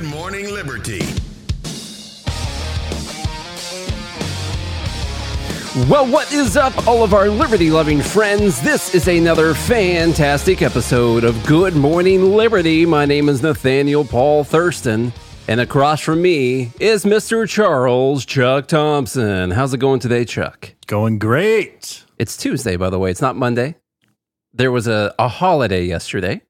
Good Morning Liberty. Well, what is up, all of our liberty loving friends? This is another fantastic episode of Good Morning Liberty. My name is Nathaniel Paul Thurston, and across from me is Mr. Charles Chuck Thompson. How's it going today, Chuck? Going great. It's Tuesday, by the way. It's not Monday. There was a, a holiday yesterday.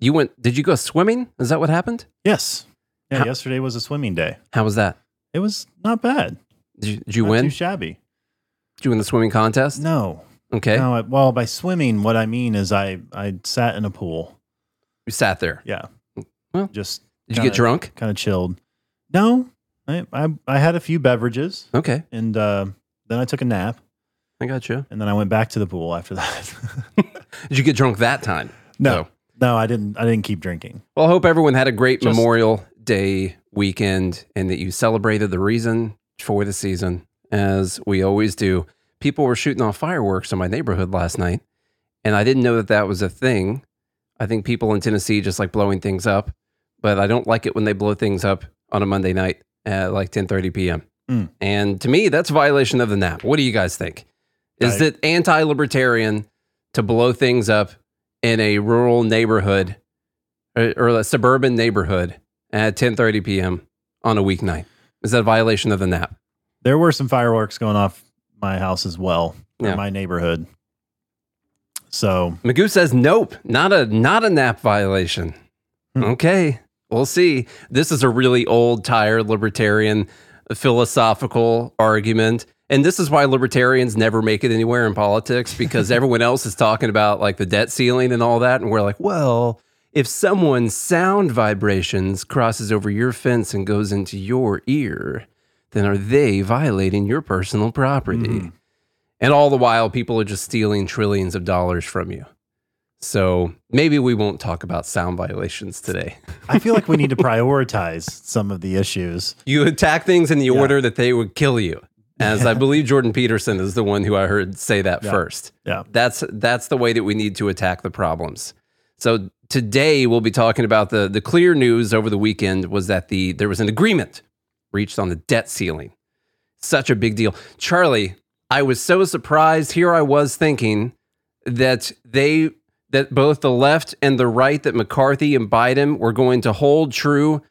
You went, did you go swimming? Is that what happened? Yes. Yeah, How- yesterday was a swimming day. How was that? It was not bad. Did you, did you win? Too shabby. Did you win the swimming contest? No. Okay. No. I, well, by swimming, what I mean is I I sat in a pool. You sat there. Yeah. Well, just Did you get drunk? Kind of chilled. No. I, I I had a few beverages Okay. and uh, then I took a nap I got you. and then I went back to the pool after that. Did you get drunk that time? no. So- No, I didn't. I didn't keep drinking. Well, I hope everyone had a great Just- Memorial Day weekend and that you celebrated the reason for the season, as we always do. People were shooting off fireworks in my neighborhood last night, and I didn't know that that was a thing. I think people in Tennessee just like blowing things up, but I don't like it when they blow things up on a Monday night at like 10:30 p.m. Mm. And to me, that's a violation of the nap. What do you guys think? Is it anti-libertarian to blow things up in a rural neighborhood or, or a suburban neighborhood at 10:30 p.m. on a weeknight? Is that a violation of the nap? There were some fireworks going off my house as well, Yeah. my neighborhood. So Magoo says nope, not a not a nap violation. Hmm. Okay, we'll see. This is a really old, tired libertarian philosophical argument. And this is why libertarians never make it anywhere in politics because everyone else is talking about like the debt ceiling and all that. And we're like, well, if someone's sound vibrations crosses over your fence and goes into your ear, then are they violating your personal property? Mhm. And all the while, people are just stealing trillions of dollars from you. So maybe we won't talk about sound violations today. I feel like we need to prioritize some of the issues. You attack things in the Yeah. order that they would kill you. As I believe Jordan Peterson is the one who I heard say that Yeah. first. Yeah. That's that's the way that we need to attack the problems. So today we'll be talking about the the clear news over the weekend was that the there was an agreement reached on the debt ceiling. Such a big deal. Charlie, I was so surprised. Here I was thinking that they that both the left and the right that McCarthy and Biden were going to hold true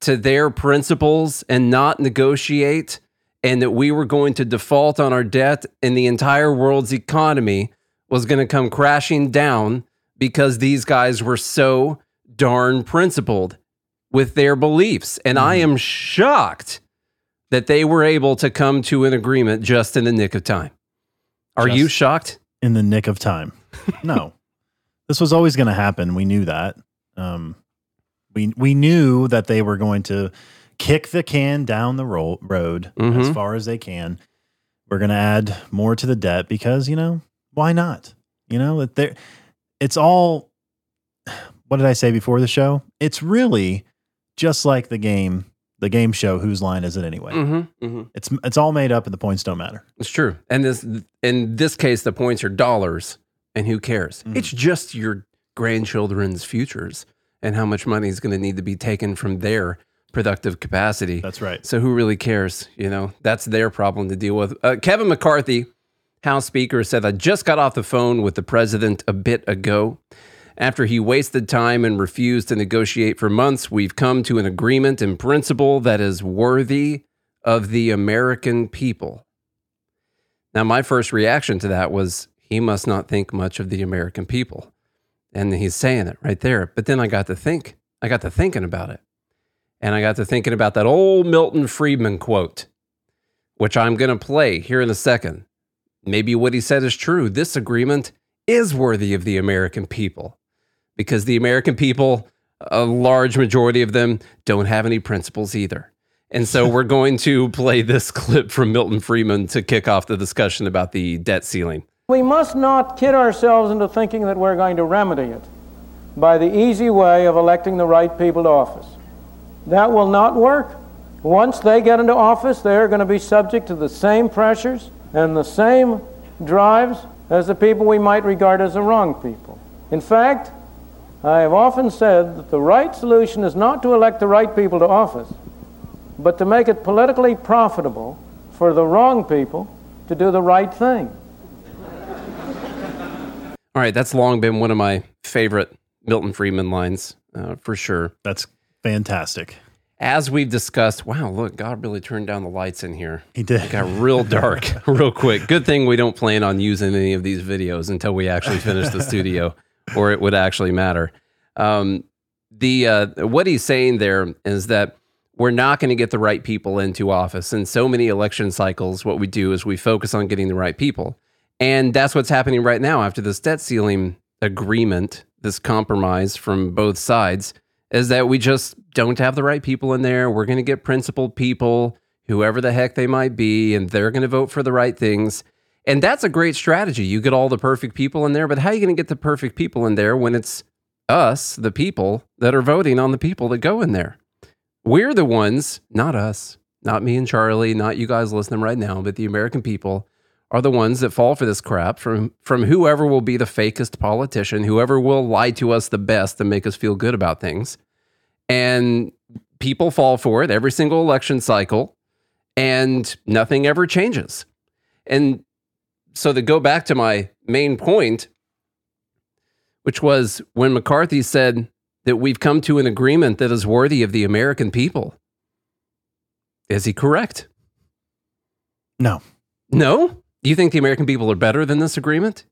to their principles and not negotiate and that we were going to default on our debt and the entire world's economy was going to come crashing down because these guys were so darn principled with their beliefs. And I am shocked that they were able to come to an agreement just in the nick of time. Are you shocked? in the nick of time. No, this was always going to happen. We knew that. Um, we we knew that they were going to kick the can down the ro- road as Mhm. far as they can. We're going to add more to the debt because you know why not? You know that there, it's all. What did I say before the show? It's really just like the game, the game show. Whose line is it anyway? Mm-hmm, mm-hmm. It's it's all made up, and the points don't matter. It's true. And this in this case, the points are dollars, and who cares? Mhm. It's just your grandchildren's futures and how much money is going to need to be taken from their productive capacity. That's right. So who really cares? You know, that's their problem to deal with. Uh, Kevin McCarthy, House Speaker, said, I just got off the phone with the president a bit ago. After he wasted time and refused to negotiate for months, we've come to an agreement in principle that is worthy of the American people. Now, my first reaction to that was he must not think much of the American people. And he's saying it right there. But then I got to think, I got to thinking about it. And I got to thinking about that old Milton Friedman quote, which I'm going to play here in a second. Maybe what he said is true. This agreement is worthy of the American people because the American people, a large majority of them, don't have any principles either. And so we're going to play this clip from Milton Friedman to kick off the discussion about the debt ceiling. We must not kid ourselves into thinking that we're going to remedy it by the easy way of electing the right people to office. That will not work. Once they get into office, they're going to be subject to the same pressures and the same drives as the people we might regard as the wrong people. In fact, I have often said that the right solution is not to elect the right people to office, but to make it politically profitable for the wrong people to do the right thing. All right, that's long been one of my favorite Milton Friedman lines uh, for sure. That's fantastic. As we've discussed, wow, look, God really turned down the lights in here. He did. It got real dark real quick. Good thing we don't plan on using any of these videos until we actually finish the studio, or it would actually matter. Um, the uh, what he's saying there is that we're not going to get the right people into office. In so many election cycles, what we do is we focus on getting the right people, and that's what's happening right now after this debt ceiling agreement, this compromise from both sides, is that we just don't have the right people in there. We're going to get principled people, whoever the heck they might be, and they're going to vote for the right things. And that's a great strategy. You get all the perfect people in there, but how are you going to get the perfect people in there when it's us, the people, that are voting on the people that go in there? We're the ones, not us, not me and Charlie, not you guys listening right now, but the American people are the ones that fall for this crap from from whoever will be the fakest politician, whoever will lie to us the best and make us feel good about things. And people fall for it every single election cycle and nothing ever changes. And so to go back to my main point, which was when McCarthy said that we've come to an agreement that is worthy of the American people. Is he correct? No. No? Do you think the American people are better than this agreement?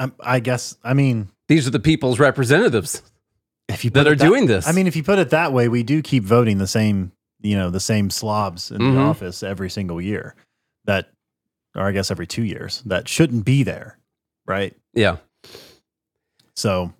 I, I guess. I mean, These are the people's representatives if you that are it doing this. I mean, if you put it that way, we do keep voting the same, you know, the same slobs in Mhm. the office every single year. That, or I guess every two years, that shouldn't be there, right? yeah, So,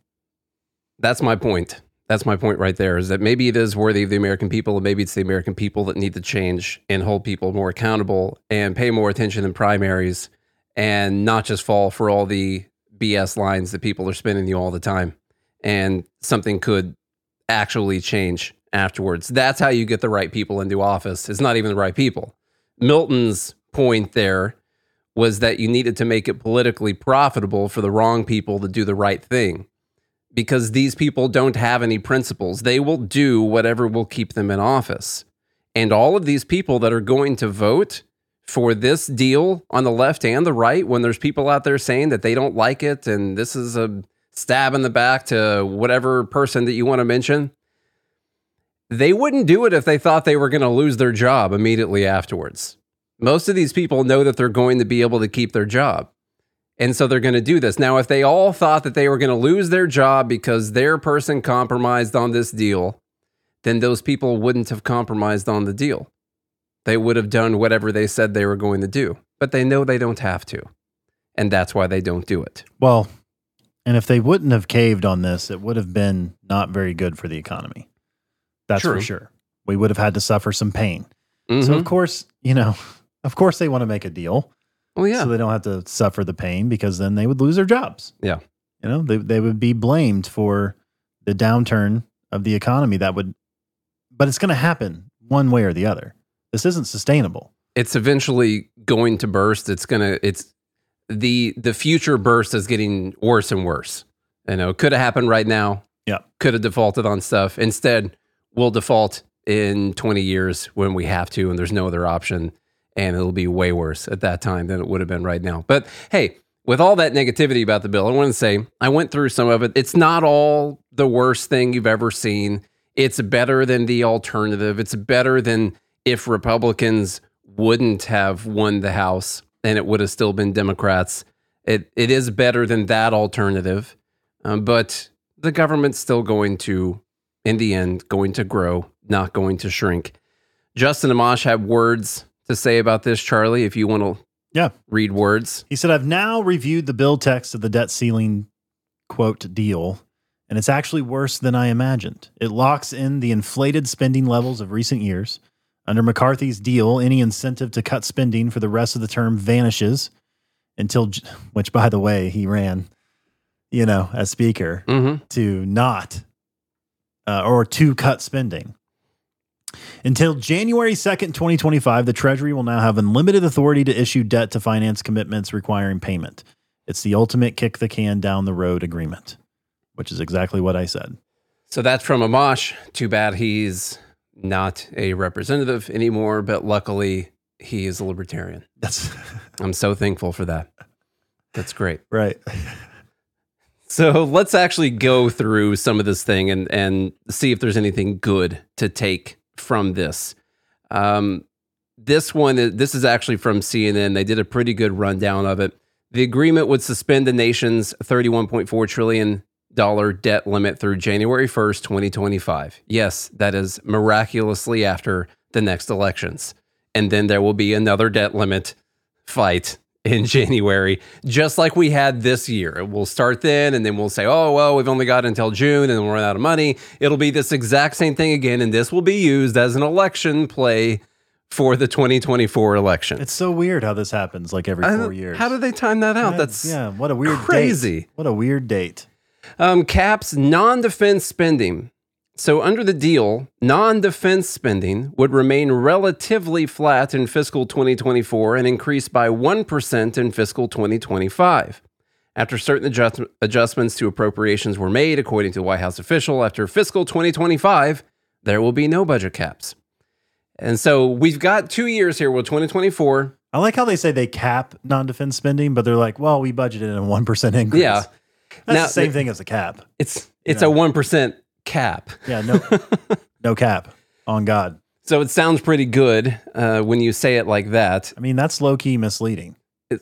that's my point. That's my point right there is that maybe it is worthy of the American people, and maybe it's the American people that need to change and hold people more accountable and pay more attention in primaries and not just fall for all the BS lines that people are spinning you all the time. And something could actually change afterwards. That's how you get the right people into office. It's not even the right people. Milton's point there was that you needed to make it politically profitable for the wrong people to do the right thing because these people don't have any principles. They will do whatever will keep them in office. And all of these people that are going to vote for this deal on the left and the right, when there's people out there saying that they don't like it and this is a stab in the back to whatever person that you want to mention, they wouldn't do it if they thought they were going to lose their job immediately afterwards. Most of these people know that they're going to be able to keep their job. And so they're going to do this. Now, if they all thought that they were going to lose their job because their person compromised on this deal, then those people wouldn't have compromised on the deal. They would have done whatever they said they were going to do, but they know they don't have to. And that's why they don't do it. well, and if they wouldn't have caved on this, it would have been not very good for the economy. That's True. for sure. We would have had to suffer some pain. So, Mhm. of course, you know, of course they want to make a deal. well, yeah. so they don't have to suffer the pain because then they would lose their jobs. Yeah. You know, they, they would be blamed for the downturn of the economy that would, but it's going to happen one way or the other. This isn't sustainable. it's eventually going to burst. It's gonna. It's the the future burst is getting worse and worse. You know, could have happened right now. Yeah. Could have defaulted on stuff. Instead, we'll default in 20 years when we have to, and there's no other option, and it'll be way worse at that time than it would have been right now. But hey. With all that negativity about the bill, I want to say I went through some of it. It's not all the worst thing you've ever seen. It's better than the alternative. It's better than if Republicans wouldn't have won the House and it would have still been Democrats. It it is better than that alternative, um, but the government's still going to, in the end, going to grow, not going to shrink. Justin Amash had words to say about this, Charlie. If you want to Yeah. read words, He said, I've now reviewed the bill text of the debt ceiling quote deal, and it's actually worse than I imagined. It locks in the inflated spending levels of recent years. Under McCarthy's deal, any incentive to cut spending for the rest of the term vanishes until, which by the way, he ran, you know, as speaker mm-hmm. to not uh, or to cut spending. Until January 2nd, 2025, the Treasury will now have unlimited authority to issue debt to finance commitments requiring payment. It's the ultimate kick the can down the road agreement, which is exactly what I said. So that's from Amash. Too bad he's not a representative anymore, but luckily he is a libertarian. That's I'm so thankful for that. That's great. right. So let's actually go through some of this thing and and see if there's anything good to take from this. Um, this one, this is actually from CNN. They did a pretty good rundown of it. The agreement would suspend the nation's 31.4 trillion dollar debt limit through January 1st, 2025. Yes, that is miraculously after the next elections. And then there will be another debt limit fight in January, just like we had this year. We'll start then, and then we'll say, oh, well, we've only got until June and we'll run out of money. It'll be this exact same thing again, and this will be used as an election play for the 2024 election. It's so weird how this happens like every four years. How do they time that out? That's yeah. What a weird crazy. Date. What a weird date. Um, caps non defense spending. So, under the deal, non defense spending would remain relatively flat in fiscal 2024 and increase by 1% in fiscal 2025. After certain adjust- adjustments to appropriations were made, according to a White House official, after fiscal 2025, there will be no budget caps. And so we've got two years here with 2024. I like how they say they cap non-defense spending, but they're like, well, we budgeted a one percent increase. Yeah. That's Now- the same thing as a cap. It's it's a 1% cap. Yeah, no, no cap on God. So it sounds pretty good uh, when you say it like that. I mean, that's low key misleading.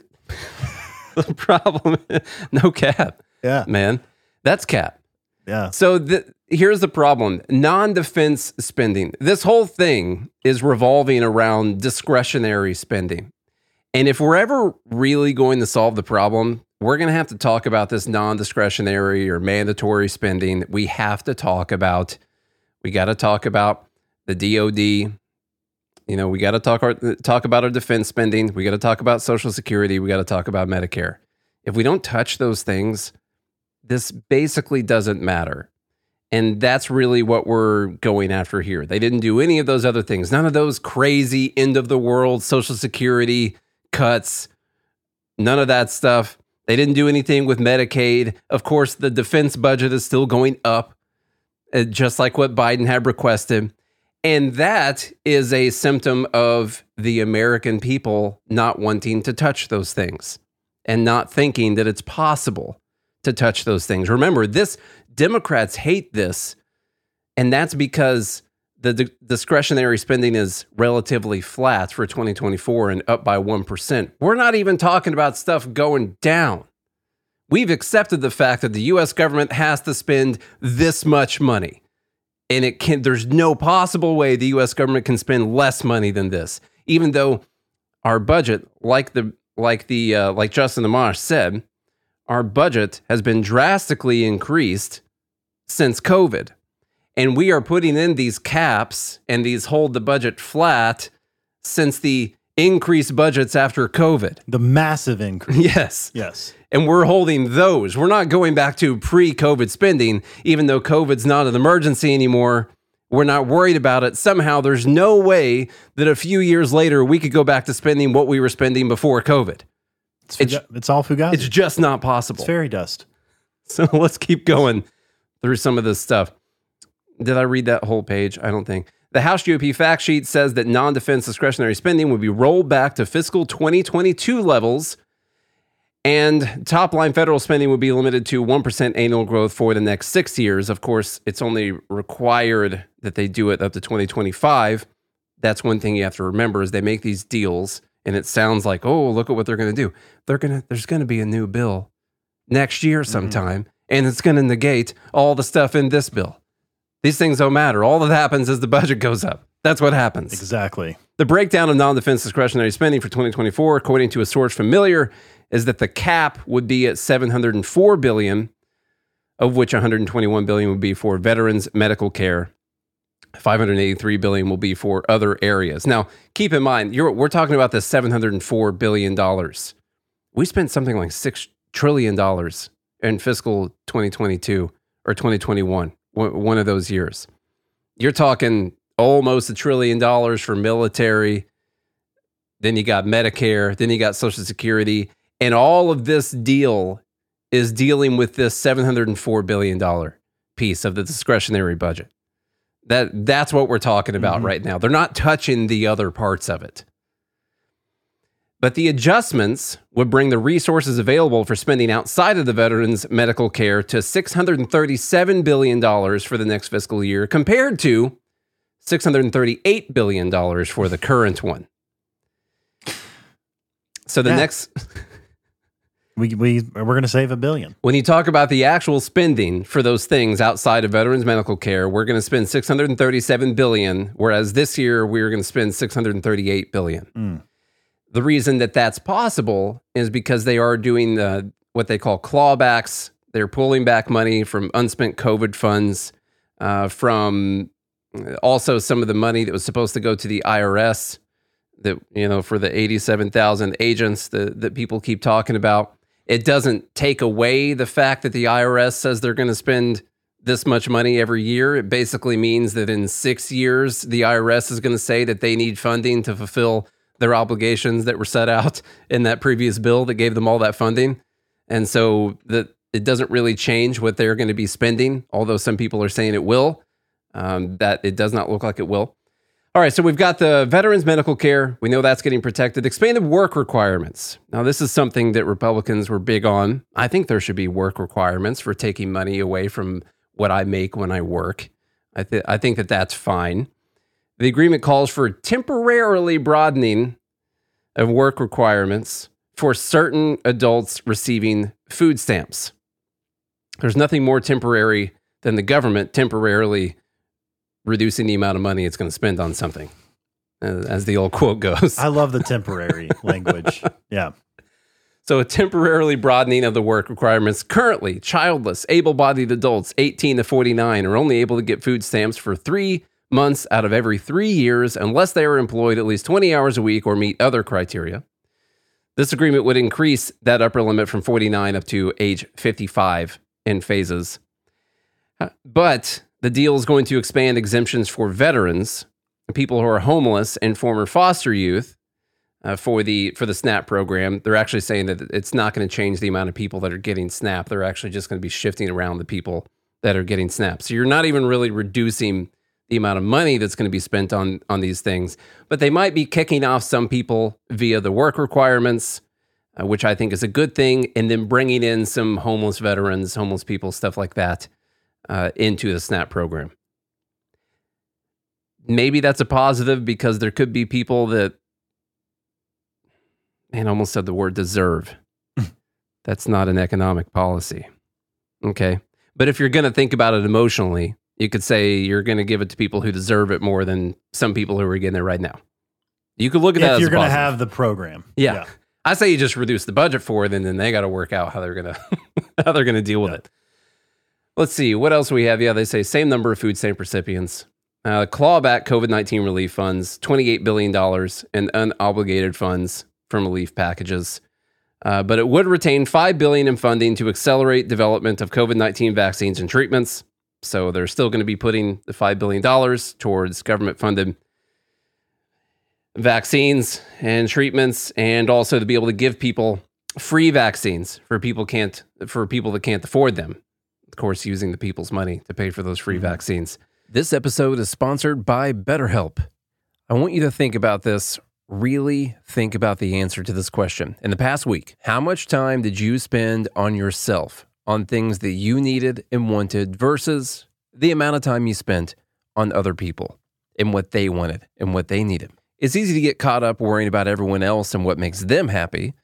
The problem, no cap, Yeah, man. That's cap. yeah. So the, here's the problem non defense spending. This whole thing is revolving around discretionary spending. And if we're ever really going to solve the problem, we're going to have to talk about this non discretionary or mandatory spending. We have to talk about, we got to talk about the DOD. You know, we got to talk our, talk about our defense spending. We got to talk about Social Security. We got to talk about Medicare. If we don't touch those things, this basically doesn't matter. And that's really what we're going after here. They didn't do any of those other things. None of those crazy end of the world Social Security cuts. None of that stuff. They didn't do anything with Medicaid. Of course, the defense budget is still going up, uh, just like what Biden had requested. And that is a symptom of the American people not wanting to touch those things and not thinking that it's possible to touch those things. Remember, this Democrats hate this, and that's because the di- discretionary spending is relatively flat for 2024 and up by 1%. We're not even talking about stuff going down. We've accepted the fact that the US government has to spend this much money. And it can there's no possible way the US government can spend less money than this. Even though our budget, like the like the uh, like Justin Amash said, our budget has been drastically increased since COVID. And we are putting in these caps and these hold the budget flat since the increased budgets after COVID. The massive increase. Yes. yes. And we're holding those. We're not going back to pre COVID spending, even though COVID's not an emergency anymore. We're not worried about it. Somehow, there's no way that a few years later we could go back to spending what we were spending before COVID. It's, It's- fuga- it's all fugazi. It's It's, just not possible. fairy dust. So let's keep going through some of this stuff. Did I read that whole page? I don't think. The House GOP fact sheet says that non defense discretionary spending would be rolled back to fiscal 2022 levels, and top line federal spending would be limited to 1% annual growth for the next six years. Of course, it's only required that they do it up to 2025. That's one thing you have to remember is they make these deals and it sounds like, oh, look at what they're going to do. They're going to there's going to be a new bill next year mm-hmm. sometime and it's going to negate all the stuff in this bill. These things don't matter. All that happens is the budget goes up. That's what happens. Exactly. The breakdown of non-defense discretionary spending for 2024, according to a source familiar, is that the cap would be at 704 billion, of which 121 billion would be for veterans medical care. 583 billion will be for other areas. Now, keep in mind, you're, we're talking about the 704 billion dollars. We spent something like six trillion dollars in fiscal 2022 or 2021, one one of those years. You're talking almost a trillion dollars for military. Then you got Medicare. Then you got Social Security. And all of this deal is dealing with this $704 billion piece of the discretionary budget. That, that's what we're talking about Mhm. right now. They're not touching the other parts of it. But the adjustments would bring the resources available for spending outside of the veterans' medical care to $637 billion for the next fiscal year, compared to $638 billion for the current one. So the Yeah. next, We we we're going to save a billion. when you talk about the actual spending for those things outside of veterans medical care, we're going to spend 637 billion, whereas this year we're going to spend 638 billion. Mm. The reason that that's possible is because they are doing the, what they call clawbacks. They're pulling back money from unspent COVID funds, uh, from uh, also some of the money that was supposed to go to the IRS that you know for the 87,000 agents that that people keep talking about it doesn't take away the fact that the IRS says they're going to spend this much money every year it basically means that in 6 years the IRS is going to say that they need funding to fulfill their obligations that were set out in that previous bill that gave them all that funding and so that it doesn't really change what they're going to be spending although some people are saying it will um, that it does not look like it will all right, so we've got the veterans medical care. We know that's getting protected. Expanded work requirements. Now, this is something that Republicans were big on. I think there should be work requirements for taking money away from what I make when I work. I, th- I think that that's fine. The agreement calls for temporarily broadening of work requirements for certain adults receiving food stamps. There's nothing more temporary than the government temporarily reducing the amount of money it's going to spend on something, uh, as the old quote goes. I love the temporary language. Yeah. So, a temporarily broadening of the work requirements. Currently, childless, able bodied adults 18 to 49 are only able to get food stamps for three months out of every three years unless they are employed at least 20 hours a week or meet other criteria. This agreement would increase that upper limit from 49 up to age 55 in phases. Uh, But the deal is going to expand exemptions for veterans, people who are homeless, and former foster youth uh, for the for the SNAP program. They're actually saying that it's not going to change the amount of people that are getting SNAP. They're actually just going to be shifting around the people that are getting SNAP. So you're not even really reducing the amount of money that's going to be spent on on these things, but they might be kicking off some people via the work requirements. Uh, which I think is a good thing, and then bringing in some homeless veterans, homeless people, stuff like that, uh, into the SNAP program. Maybe that's a positive because there could be people that man I almost said the word deserve. That's not an economic policy. Okay. But if you're going to think about it emotionally, you could say you're going to give it to people who deserve it more than some people who are getting it right now. You could look at that If you're going to have the program. Yeah. I say you just reduce the budget for it, and then they got to work out how they're gonna how they're gonna deal with Yeah. it. Let's see what else we have. Yeah, they say same number of food stamp recipients. Uh, clawback COVID nineteen relief funds, twenty eight billion dollars in unobligated funds from relief packages. Uh, but it would retain five billion in funding to accelerate development of COVID nineteen vaccines and treatments. So they're still going to be putting the five billion dollars towards government funded vaccines and treatments and also to be able to give people free vaccines for people can't for people that can't afford them. Of course using the people's money to pay for those free Mhm. vaccines. This episode is sponsored by betterhelp. I want you to think about this really think about the answer to this question. In the past week how much time did you spend on yourself on things that you needed and wanted versus the amount of time you spent on other people and what they wanted and what they needed it's easy to get caught up worrying about everyone else and what makes them happy.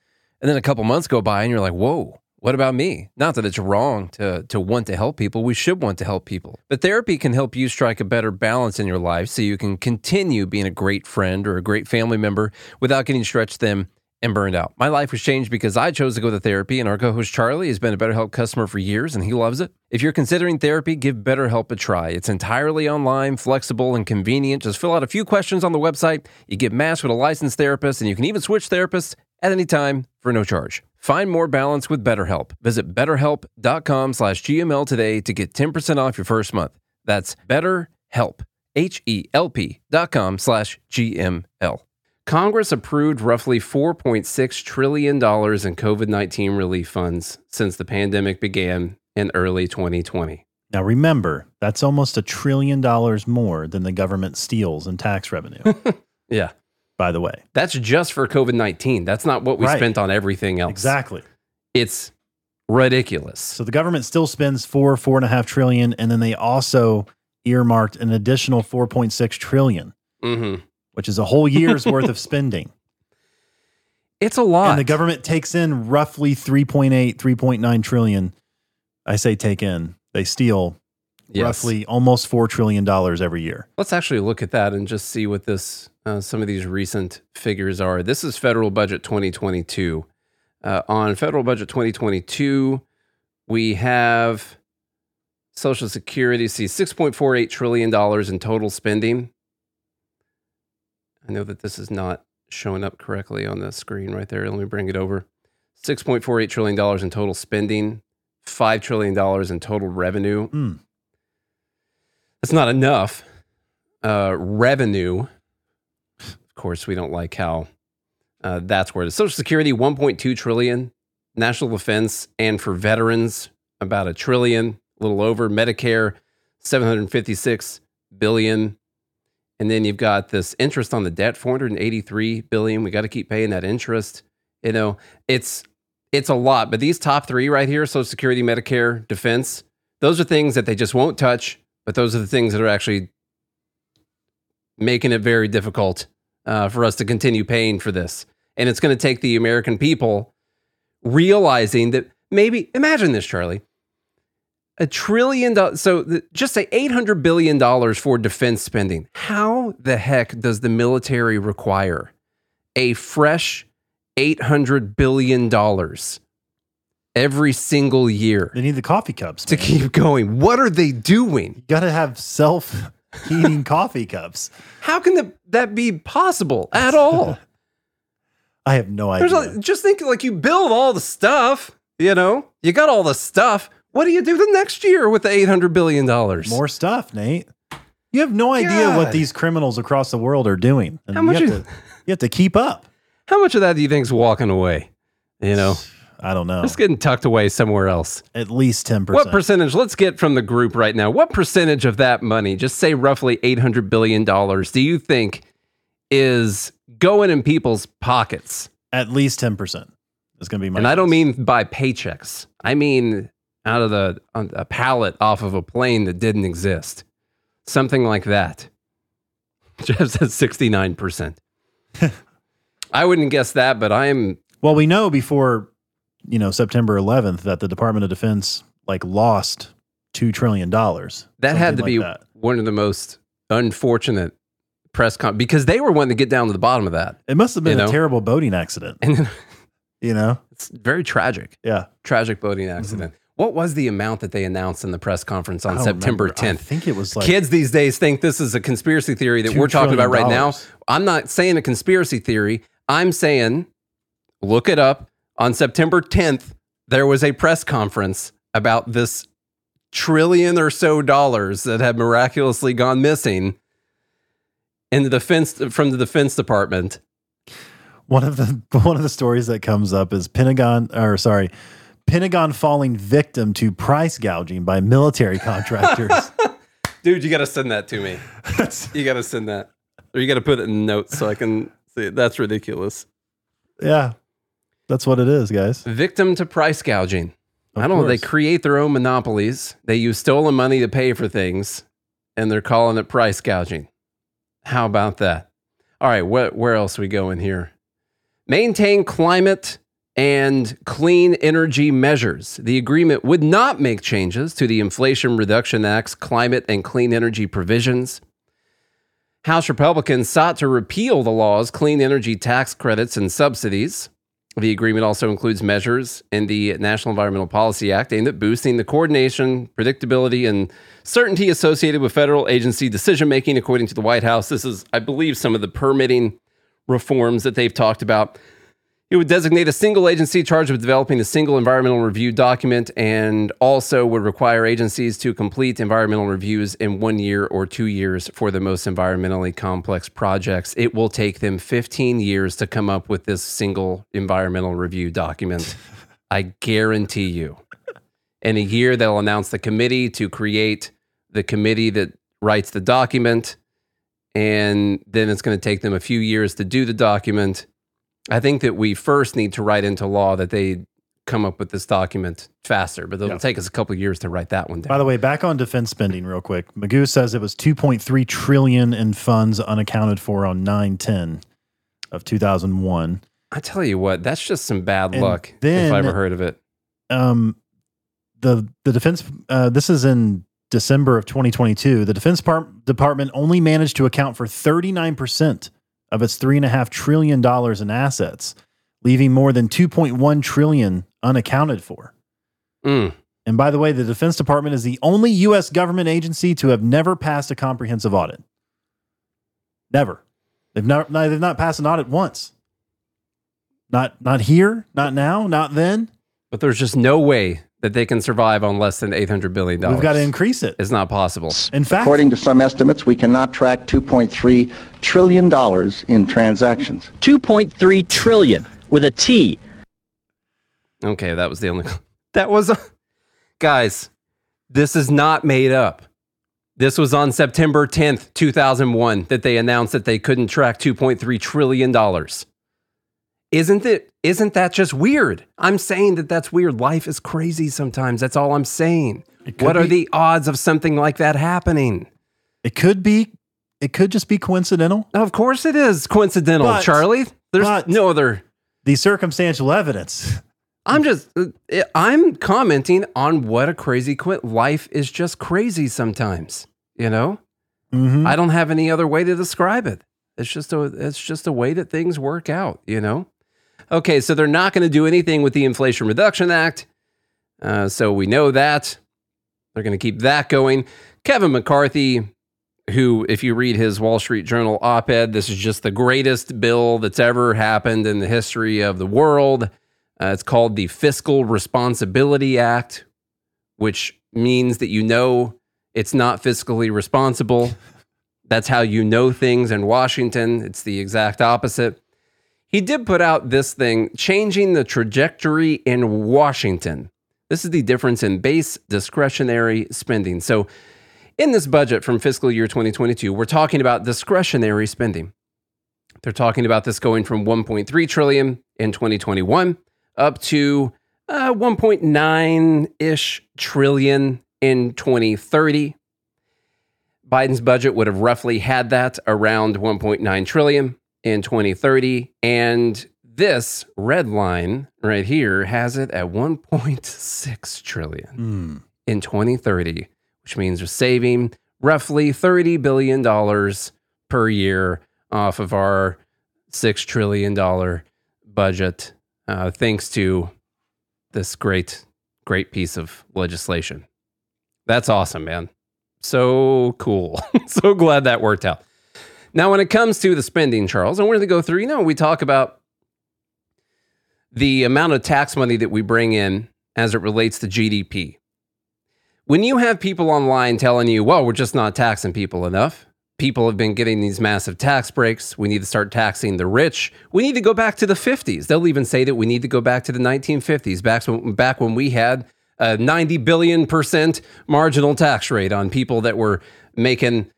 And then a couple months go by and you're like, whoa, what about me? Not that it's wrong to, to want to help people. We should want to help people. But therapy can help you strike a better balance in your life so you can continue being a great friend or a great family member without getting stretched thin and burned out. My life was changed because I chose to go to therapy, and our co host Charlie has been a BetterHelp customer for years and he loves it. If you're considering therapy, give BetterHelp a try. It's entirely online, flexible, and convenient. Just fill out a few questions on the website. You get matched with a licensed therapist, and you can even switch therapists at any time for no charge. Find more balance with BetterHelp. Visit betterhelp.com slash GML today to get 10% off your first month. That's betterhelp, H-E-L-P dot com slash GML. Congress approved roughly $4.6 trillion in COVID 19 relief funds since the pandemic began in early 2020. Now remember, that's almost a trillion dollars more than the government steals in tax revenue, Yeah. by the way. That's just for COVID 19. That's not what we Right. spent on everything else. Exactly. It's ridiculous. So the government still spends four, four and a half trillion, and then they also earmarked an additional 4.6 trillion, hmm which is a whole year's worth of spending. It's a lot. And the government takes in roughly 3.8, 3.9 trillion. I say take in. They steal Yes. roughly almost $4 trillion every year. Let's actually look at that and just see what this uh, some of these recent figures are. This is federal budget 2022. Uh, on federal budget 2022, we have Social Security. See 6.48 trillion dollars in total spending. I know that this is not showing up correctly on the screen right there. Let me bring it over. 6.48 trillion dollars in total spending. Five trillion dollars in total revenue. Hmm. That's not enough uh, revenue. Of course, we don't like how uh, that's where the Social Security 1.2 trillion, national defense, and for veterans about a trillion, a little over. Medicare 756 billion, and then you've got this interest on the debt 483 billion. We got to keep paying that interest. You know, it's it's a lot, but these top three right here, Social Security, Medicare, defense, those are things that they just won't touch but those are the things that are actually making it very difficult uh, for us to continue paying for this. And it's going to take the American people realizing that maybe, imagine this, Charlie. A trillion dollars. So the, just say $800 billion for defense spending. How the heck does the military require a fresh $800 billion every single year They need the coffee cups. to man. keep going? What are they doing? You got to have self heating coffee cups. How can the, that be possible at all? I have no idea. just think like you build all the stuff, you know, you got all the stuff. What do you do the next year with the eight hundred billion dollars? More stuff, Nate. You have no idea what these criminals across the world are doing. And How much you is- have, to, you have to keep up. How much of that do you think is walking away? You know, I don't know. it's getting tucked away somewhere else. At least 10%. What percentage? Let's get from the group right now. What percentage of that money, just say roughly eight hundred billion dollars, do you think is going in people's pockets? At least 10% is going to be my and I don't mean by paychecks. I mean out of the a pallet off of a plane that didn't exist. Something like that. Jeff says 69%. I wouldn't guess that, but I'm Well, we know before, you know, September 11th that the Department of Defense like lost 2 trillion dollars. that had to Something be that. one of the most unfortunate press con because they were wanting to get down to the bottom of that. It must have been a know? terrible boating accident, And you know? it's very tragic. Yeah. Tragic boating accident. Mm-hmm. What was the amount that they announced in the press conference on September remember. I 10th? think it was like Kids these days think this is a conspiracy theory that we're talking about right trillion now. I'm not saying a conspiracy theory. I'm saying look it up. On September 10th, there was a press conference about this trillion or so dollars that had miraculously gone missing in the defense from the defense department. one of the one of the stories that comes up is Pentagon or sorry, Pentagon falling victim to price gouging by military contractors. Dude, you got to send that to me. You got to send that. Or you got to put it in notes so I can see it. That's ridiculous. yeah. That's what it is, guys. Victim to price gouging. Of I don't know. They create their own monopolies. They use stolen money to pay for things, and they're calling it price gouging. How about that? All right, wh- where else we going here? Maintain climate and clean energy measures. The agreement would not make changes to the Inflation Reduction Act's climate and clean energy provisions. House Republicans sought to repeal the law's clean energy tax credits and subsidies. The agreement also includes measures in the National Environmental Policy Act aimed at boosting the coordination, predictability, and certainty associated with federal agency decision making, according to the White House. This is, I believe, some of the permitting reforms that they've talked about. He would designate a single agency charged with developing a single environmental review document and also would require agencies to complete environmental reviews in one year or two years for the most environmentally complex projects. It will take them 15 years to come up with this single environmental review document. I guarantee you. In a year, they'll announce the committee to create the committee that writes the document. And then it's going to take them a few years to do the document I think that we first need to write into law that they come up with this document faster, but it'll Yeah. take us a couple years to write that one down. By the way, back on defense spending, real quick. Magoo says it was 2.3 trillion in funds unaccounted for on 910 of 2001. I tell you what, that's just some bad And luck if then- I ever heard of it. Um, the the defense. Uh, this is in December of 2022. The Defense Par- Department only managed to account for 39 percent of its three and a half trillion dollars in assets, leaving more than 2.1 trillion unaccounted for. Mm. And by the way, the Defense Department is the only U.S. government agency to have never passed a comprehensive audit. Never. They've not. They've not passed an audit once. Not not here. Not now. Not then. But there's just no way that they can survive on less than $800 billion. We've got to increase it. It's not possible. In fact, According to some estimates, we cannot track $2.3 trillion in transactions. 2.3 trillion with a T. Okay, that was the only. That was. A, Guys, this is not made up. This was on September 10th, 2001, that they announced that they couldn't track $2.3 trillion. Isn't it? Isn't that just weird? I'm saying that that's weird. Life is crazy sometimes. That's all I'm saying. What are the odds of something like that happening? it could be. It could just be coincidental. Of course it is coincidental, But- Charlie. There's no other. The circumstantial evidence. I'm just, uh, I'm commenting on what a crazy quit. Life is just crazy sometimes, you know? Mhm. I don't have any other way to describe it. It's just a, it's just a way that things work out, you know? Okay, so they're not going to do anything with the Inflation Reduction Act. Uh, so we know that. They're going to keep that going. Kevin McCarthy, who, if you read his Wall Street Journal op ed, this is just the greatest bill that's ever happened in the history of the world. Uh, it's called the Fiscal Responsibility Act, which means that you know it's not fiscally responsible. That's how you know things in Washington. It's the exact opposite. He did put out this thing, changing the trajectory in Washington. This is the difference in base discretionary spending. So, in this budget from fiscal year 2022, we're talking about discretionary spending. They're talking about this going from 1.3 trillion in 2021 up to uh, 1.9 ish trillion in 2030. Biden's budget would have roughly had that around 1.9 trillion in 2030 and this red line right here has it at 1.6 trillion Hmm. in 2030 which means we're saving roughly 30 billion dollars per year off of our 6 trillion dollar budget uh, thanks to this great great piece of legislation. That's awesome man. So cool. So glad that worked out now, when it comes to the spending, Charles, I wanted to go through, you know, we talk about the amount of tax money that we bring in as it relates to GDP. When you have people online telling you, well, we're just not taxing people enough, people have been getting these massive tax breaks. We need to start taxing the rich. We need to go back to the 50s. They'll even say that we need to go back to the 1950s, back when, back when we had a 90 billion percent marginal tax rate on people that were making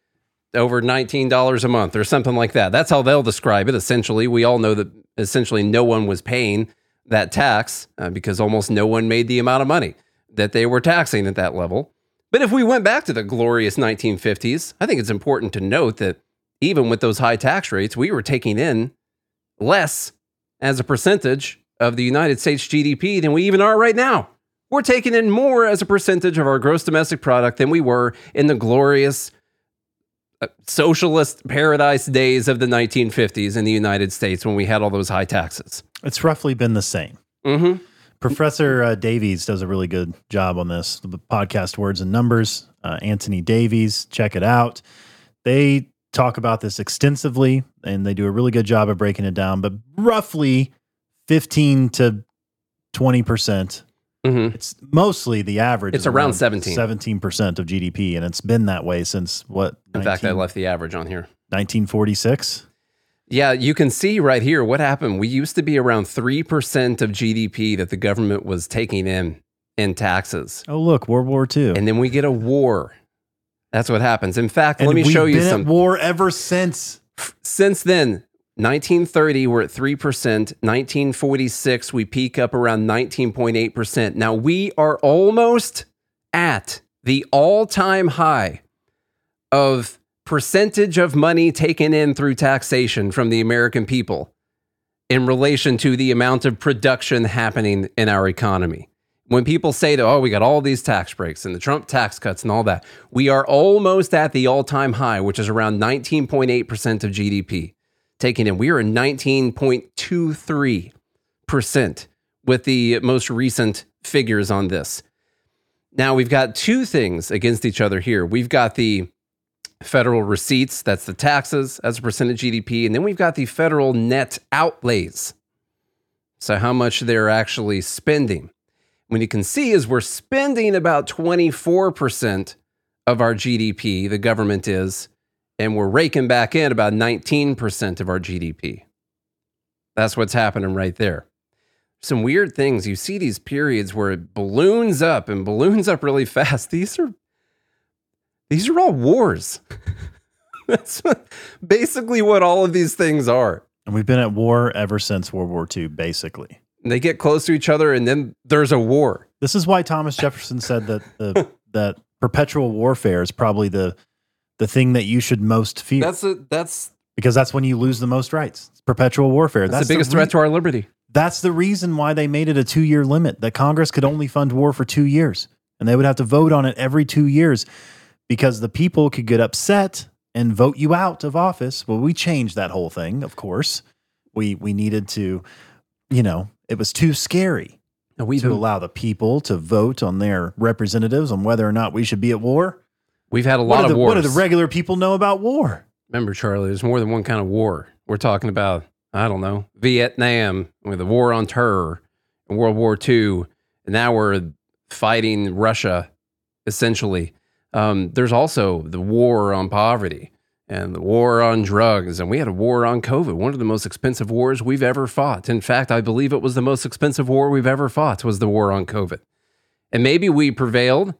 over $19 a month or something like that. That's how they'll describe it. Essentially, we all know that essentially no one was paying that tax uh, because almost no one made the amount of money that they were taxing at that level. But if we went back to the glorious 1950s, I think it's important to note that even with those high tax rates, we were taking in less as a percentage of the United States GDP than we even are right now. We're taking in more as a percentage of our gross domestic product than we were in the glorious socialist paradise days of the 1950s in the United States when we had all those high taxes. It's roughly been the same. Mm-hmm. Professor uh, Davies does a really good job on this. The podcast Words and Numbers. Uh, Antony Davies, check it out. They talk about this extensively, and they do a really good job of breaking it down. But roughly 15 to 20 percent. hmm It's mostly the average. It's is around 17. 17 percent of GDP, and it's been that way since what? In fact, I left the average on here. 1946. Yeah, you can see right here what happened. We used to be around 3% of GDP that the government was taking in in taxes. Oh, look, World War II. And then we get a war. That's what happens. In fact, And let me show you been some. war ever since. Since then, 1930, we're at 3%. 1946, we peak up around 19.8%. Now we are almost at the all time high of percentage of money taken in through taxation from the American people in relation to the amount of production happening in our economy. When people say that, oh, we got all these tax breaks and the Trump tax cuts and all that, we are almost at the all time high, which is around 19.8% of GDP taken in. We are at 19.23% with the most recent figures on this. Now we've got two things against each other here. We've got the federal receipts, that's the taxes as a percent of GDP, and then we've got the federal net outlays. So how much they're actually spending. When you can see is we're spending about 24% of our GDP, the government is, and we're raking back in about 19% of our GDP. That's what's happening right there. Some weird things. You see these periods where it balloons up and balloons up really fast. These are these are all wars. That's what, basically what all of these things are. And we've been at war ever since World War II, basically. And They get close to each other and then there's a war. This is why Thomas Jefferson said that the, that perpetual warfare is probably the the thing that you should most fear That's a, that's because that's when you lose the most rights. It's perpetual warfare. that's, the biggest rea- threat to our liberty. That's the reason why they made it a two year limit that Congress could only fund war for two years. And they would have to vote on it every two years because the people could get upset and vote you out of office. Well, we changed that whole thing, of course. We we needed to, you know, it was too scary And we've to been- allow the people to vote on their representatives on whether or not we should be at war. We've had a lot of the, wars. what do the regular people know about war? Remember, Charlie, there's more than one kind of war. We're talking about, I don't know, Vietnam with the war on terror and World War II. And now we're fighting Russia, essentially. Um, there's also the war on poverty and the war on drugs. And we had a war on COVID, one of the most expensive wars we've ever fought. In fact, I believe it was the most expensive war we've ever fought was the war on COVID. And maybe we prevailed,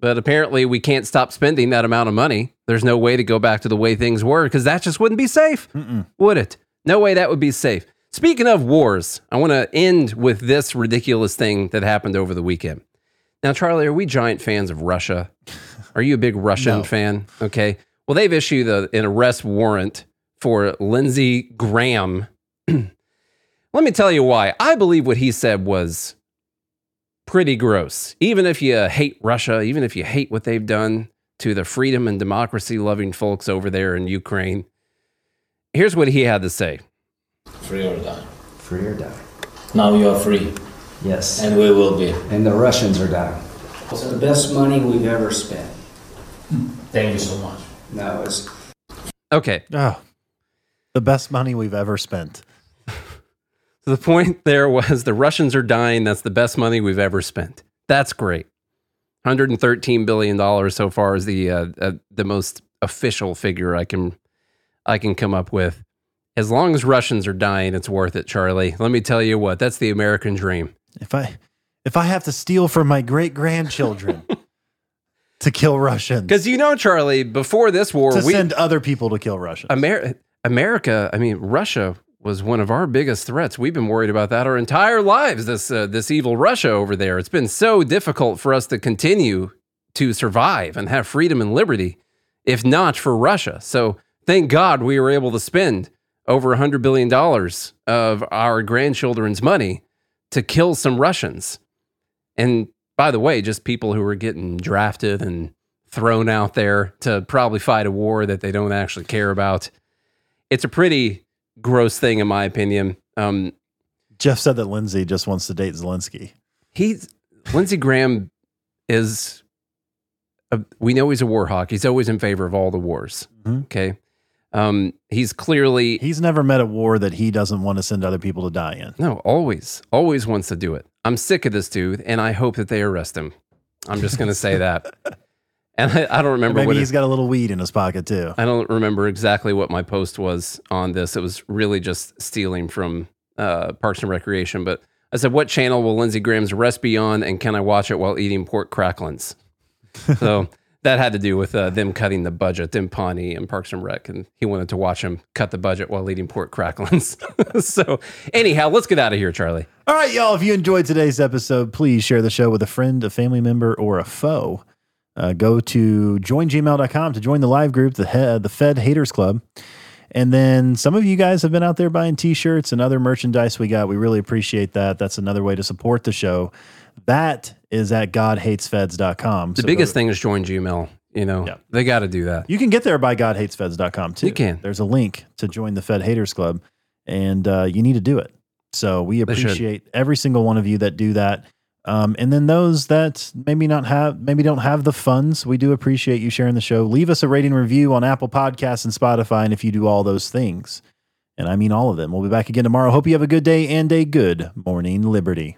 but apparently we can't stop spending that amount of money. There's no way to go back to the way things were because that just wouldn't be safe, Mm-mm. would it? No way that would be safe. Speaking of wars, I want to end with this ridiculous thing that happened over the weekend. Now, Charlie, are we giant fans of Russia? Are you a big Russian No. fan? Okay. Well, they've issued a, an arrest warrant for Lindsey Graham. Let me tell you why. I believe what he said was pretty gross. Even if you hate Russia, even if you hate what they've done to the freedom and democracy loving folks over there in Ukraine, here's what he had to say. Free or die. Free or die. Now you are free, Yes. and we will be. And the Russians are dying. It's the best money we've ever spent. Thank you so much. No, it's Okay. Oh, the best money we've ever spent. The point there was the Russians are dying. That's the best money we've ever spent. That's great. 113 billion dollars so far is the uh, uh, the most official figure I can I can come up with. As long as Russians are dying, it's worth it, Charlie. Let me tell you what. That's the American dream. If I if I have to steal from my great grandchildren to kill Russians, Because you know, Charlie, before this war, to we send other people to kill Russians. Amer- America, I mean, Russia was one of our biggest threats. We've been worried about that our entire lives. This uh, this evil Russia over there. It's been so difficult for us to continue to survive and have freedom and liberty, if not for Russia. So thank God we were able to spend over hundred billion dollars of our grandchildren's money to kill some Russians. And by the way, just people who were getting drafted and thrown out there to probably fight a war that they don't actually care about. It's a pretty gross thing, in my opinion. Um, Jeff said that Lindsey just wants to date Zelensky. he's Lindsey Graham is. A, we know he's a war hawk. He's always in favor of all the wars. Mhm. Okay, Um, he's clearly He's never met a war that he doesn't want to send other people to die in. no, always, always wants to do it. I'm sick of this dude, and I hope that they arrest him. I'm just gonna say that. And I, I don't remember Maybe what he's it, got a little weed in his pocket too. I don't remember exactly what my post was on this. It was really just stealing from uh, Parks and Recreation. But I said, "What channel will Lindsey Graham's arrest be on, and can I watch it while eating pork cracklings?" so that had to do with uh, them cutting the budget, them Pawnee and Parks and Rec, and he wanted to watch him cut the budget while eating pork cracklings. so anyhow, let's get out of here, Charlie. All right, y'all. If you enjoyed today's episode, please share the show with a friend, a family member, or a foe. Uh, go to joingml.com to join the live group, the he- the Fed Haters Club. And then some of you guys have been out there buying t-shirts and other merchandise we got. We really appreciate that. That's another way to support the show. That is at godhatesfeds.com. The So biggest thing is join GML. You know, Yeah. they got to do that. You can get there by godhatesfeds.com too. You can. There's a link to join the Fed Haters Club, and uh, you need to do it. So we appreciate every single one of you that do that. Um, and then those that maybe not have, maybe don't have the funds, we do appreciate you sharing the show. Leave us a rating review on Apple Podcasts and Spotify. And if you do all those things, and I mean all of them, we'll be back again tomorrow. Hope you have a good day and a good morning, Liberty.